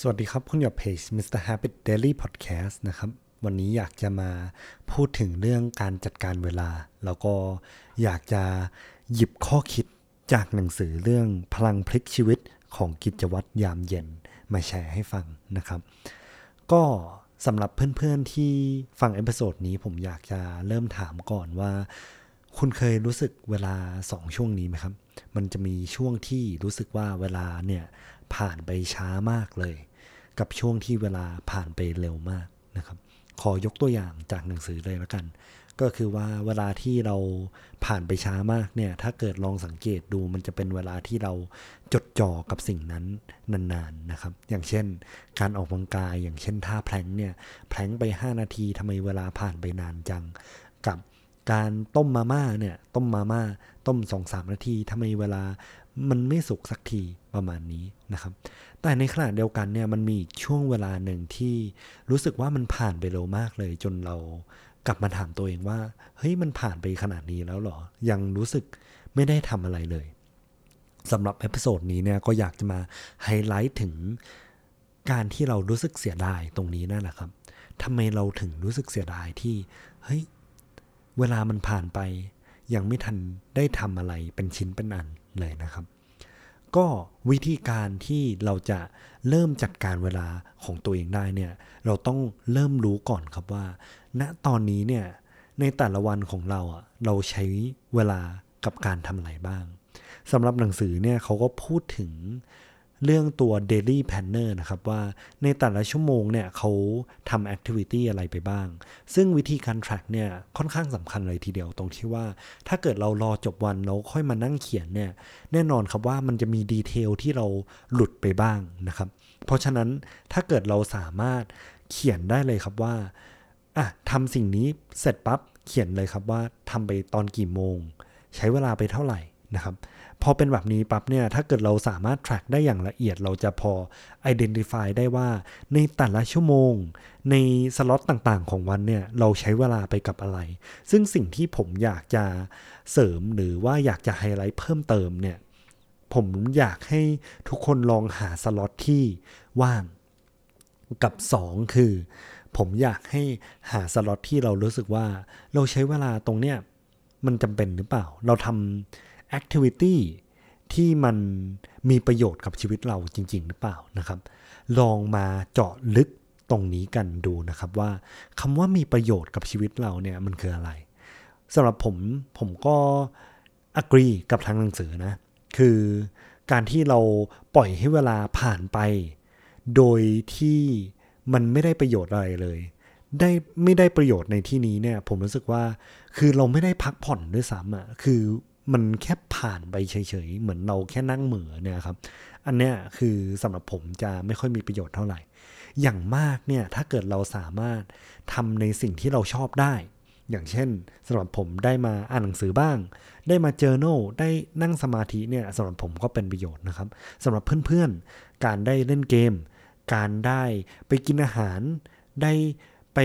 สวัสดีครับคุณอยู่กับเพจ Mr. Habit Daily Podcast นะครับ วันนี้อยากจะมาพูดถึงเรื่องการจัดการเวลา แล้วก็อยากจะหยิบข้อคิดจากหนังสือเรื่องพลังพลิกชีวิตของกิจวัตรยามเย็นมาแชร์ให้ฟังนะครับ ก็สำหรับเพื่อนๆที่ฟัง episode นี้ผมอยากจะเริ่มถามก่อนว่า คุณเคยรู้สึกเวลาสองช่วงนี้ไหมครับ มันจะมีช่วงที่รู้สึกว่าเวลาเนี่ย ผ่านไปช้ามากเลย กับช่วงที่เวลาผ่านไปเร็วมากนะครับ ขอยกตัวอย่างจากหนังสือเลยล้วกัน ก็คือว่าเวลาที่เราผ่านไปช้ามากเนี่ย ถ้าเกิดลองสังเกตดูมันจะเป็นเวลาที่เราจดจ่อกับสิ่งนั้นนานๆนะครับ อย่างเช่น การออกกำลังกายอย่างเช่นท่าแพลงเนี่ยแพลงไป 5 นาทีทำไมเวลาผ่านไปนานจังกับ การต้มมาม่าเนี่ยต้มมาม่าต้มสองสามนาทีทำไมเวลามันไม่สุกสักทีประมาณนี้นะครับ แต่ในขณะเดียวกันเนี่ยมันมีช่วงเวลาหนึ่งที่รู้สึกว่ามันผ่านไปเร็วมากเลย จนเรากลับมาถามตัวเองว่าเฮ้ยมันผ่านไปขนาดนี้แล้วหรอ ยังรู้สึกไม่ได้ทำอะไรเลยสำหรับ episode นี้เนี่ยก็อยากจะมาไฮไลท์ถึงการที่เรารู้สึกเสียดายตรงนี้นั่นแหละครับทำไมเราถึงรู้สึกเสียดายที่เฮ้ย เวลามันผ่านไป ยังไม่ทันได้ทำอะไรเป็นชิ้นเป็นอันเลยนะครับ ก็วิธีการที่เราจะเริ่มจัดการเวลาของตัวเองได้เนี่ย เราต้องเริ่มรู้ก่อนครับว่า ณตอนนี้เนี่ยในแต่ละวันของเราอะเราใช้เวลากับการทำอะไรบ้างสำหรับหนังสือเนี่ยเขาก็พูดถึง เรื่องตัว daily planner นะครับว่าในแต่ละชั่วโมงเนี่ยเขาทำ activity อะไรไปบ้าง ซึ่งวิธีการ track เนี่ยค่อนข้างสำคัญเลยทีเดียวตรงที่ว่า ถ้าเกิดเรารอจบวันแล้วค่อยมานั่งเขียนเนี่ยแน่นอนครับว่ามันจะมีดีเทลที่เราหลุดไปบ้างนะครับ เพราะฉะนั้นถ้าเกิดเราสามารถเขียนได้เลยครับว่าอะทำสิ่งนี้เสร็จปั๊บเขียนเลยครับว่าทำไปตอนกี่โมง ใช้เวลาไปเท่าไหร่ นะครับพอเป็นแบบนี้ปั๊บเนี่ยถ้าเกิดเราสามารถ track ได้อย่างละเอียดเราจะพอ identify ได้ว่าในแต่ละชั่วโมง ในสล็อตต่างๆ ของวันเนี่ยเราใช้เวลาไปกับอะไร ซึ่งสิ่งที่ผมอยากจะเสริมหรือว่าอยากจะไฮไลท์เพิ่มเติมเนี่ยผมอยากให้ทุกคนลองหาสล็อตที่ว่างกับ 2 คือ ผมอยากให้หาสล็อตที่เรารู้สึกว่า เราใช้เวลาตรงเนี้ยมันจำเป็นหรือเปล่า เราทำ activity ที่มันมีประโยชน์กับชีวิตเราจริง ๆ หรือเปล่านะครับ ลองมาเจาะลึกตรงนี้กันดูนะครับว่าคำว่ามีประโยชน์กับชีวิตเราเนี่ยมันคืออะไรสำหรับผมผมก็อกรีกับทางหนังสือนะ คือการที่เราปล่อยให้เวลาผ่านไป โดยที่มันไม่ได้ประโยชน์อะไรเลย ได้ไม่ได้ประโยชน์ในที่นี้เนี่ย ผมรู้สึกว่าคือเราไม่ได้พักผ่อนด้วยซ้ำอะคือ มันแค่ผ่านไปเฉยๆ เหมือนเราแค่นั่งเหมือเนี่ยครับ อันเนี้ยคือสำหรับผมจะไม่ค่อยมีประโยชน์เท่าไหร่ อย่างมากเนี่ยถ้าเกิดเราสามารถทำในสิ่งที่เราชอบได้ อย่างเช่นสำหรับผมได้มาอ่านหนังสือบ้าง ได้มาเจอโน่ได้นั่งสมาธิเนี่ยสำหรับผมก็เป็นประโยชน์นะครับสำหรับเพื่อนๆ การได้เล่นเกม การได้ไปกินอาหาร ได้ไป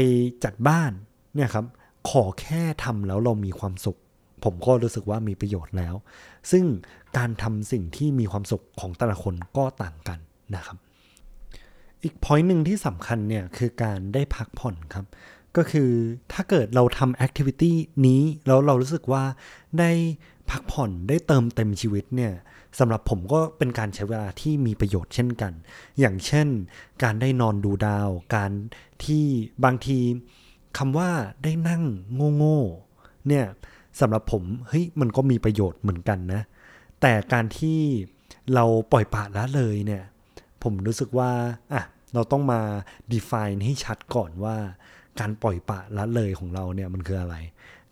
จัดบ้านเนี่ยครับขอแค่ทำแล้วเรามีความสุข ผมก็รู้สึกว่ามีประโยชน์แล้ว ซึ่งการทำสิ่งที่มีความสุขของแต่ละคนก็ต่างกันนะครับ อีก point หนึ่งที่สำคัญเนี่ยคือการได้พักผ่อนครับ ก็คือถ้าเกิดเราทำ activity นี้แล้วเรารู้สึกว่าได้พักผ่อนได้เติมเต็มชีวิตเนี่ยสำหรับผมก็เป็นการใช้เวลาที่มีประโยชน์เช่นกัน อย่างเช่น การได้นอนดูดาว การที่บางทีคำว่าได้นั่งโง่ๆเนี่ย สำหรับผมเฮ้ยมันก็มีประโยชน์เหมือนกันนะ แต่การที่เราปล่อยปละละเลยเนี่ย ผมรู้สึกว่าอะเราต้องมา define ให้ชัดก่อนว่า การปล่อยปละละเลยของเราเนี่ยมันคืออะไร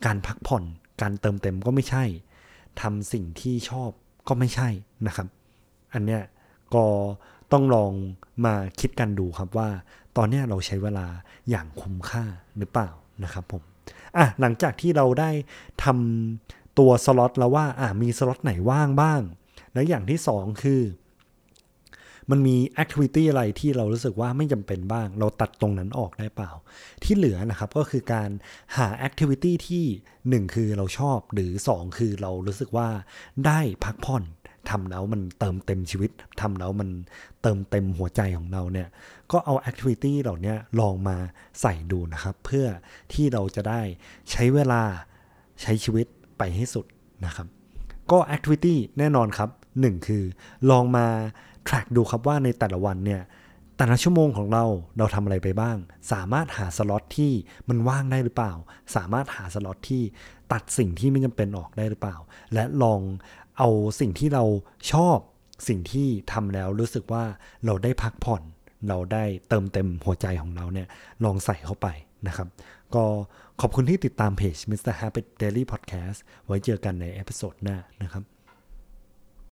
การพักผ่อน การเติมเต็มก็ไม่ใช่ทำสิ่งที่ชอบก็ไม่ใช่นะครับ อันเนี้ยก็ต้องลองมาคิดกันดูครับว่า ตอนนี้เราใช้เวลาอย่างคุ้มค่าหรือเปล่านะครับผม อะหลังจากที่เราได้ทำตัวสล็อตแล้วว่าอะมีสล็อตไหนว่างบ้าง แล้วอย่างที่สองคือ มันมี activity อะไรที่เรารู้สึกว่าไม่จำเป็นบ้าง เราตัดตรงนั้นออกได้เปล่า ที่เหลือนะครับก็คือการหา activity ที่ 1 คือเราชอบหรือ 2 คือเรารู้สึกว่าได้พักผ่อน ทำแล้วมันเติมเต็มชีวิตทำแล้วมันเติมเต็มหัวใจของเราเนี่ย ก็เอา activity เหล่านี้ลองมาใส่ดูนะครับ เพื่อที่เราจะได้ใช้เวลาใช้ชีวิตไปให้สุดนะครับ ก็แอคทิวิตี้แน่นอนครับหนึ่งคือลองมา track ดูครับว่าในแต่ละวันเนี่ยแต่ละชั่วโมงของเราเราทำอะไรไปบ้าง สามารถหาสล็อตที่มันว่างได้หรือเปล่า สามารถหาสล็อตที่ตัดสิ่งที่ไม่จำเป็นออกได้หรือเปล่า และลอง เอาสิ่งที่เราชอบสิ่งที่ทำแล้วรู้สึกว่าเราได้พักผ่อน เราได้เติมเต็มหัวใจของเราเนี่ยลองใส่เข้าไปนะครับ ก็ขอบคุณที่ติดตามเพจ Mr. Happy Daily Podcast ไว้เจอกันใน episode หน้านะครับ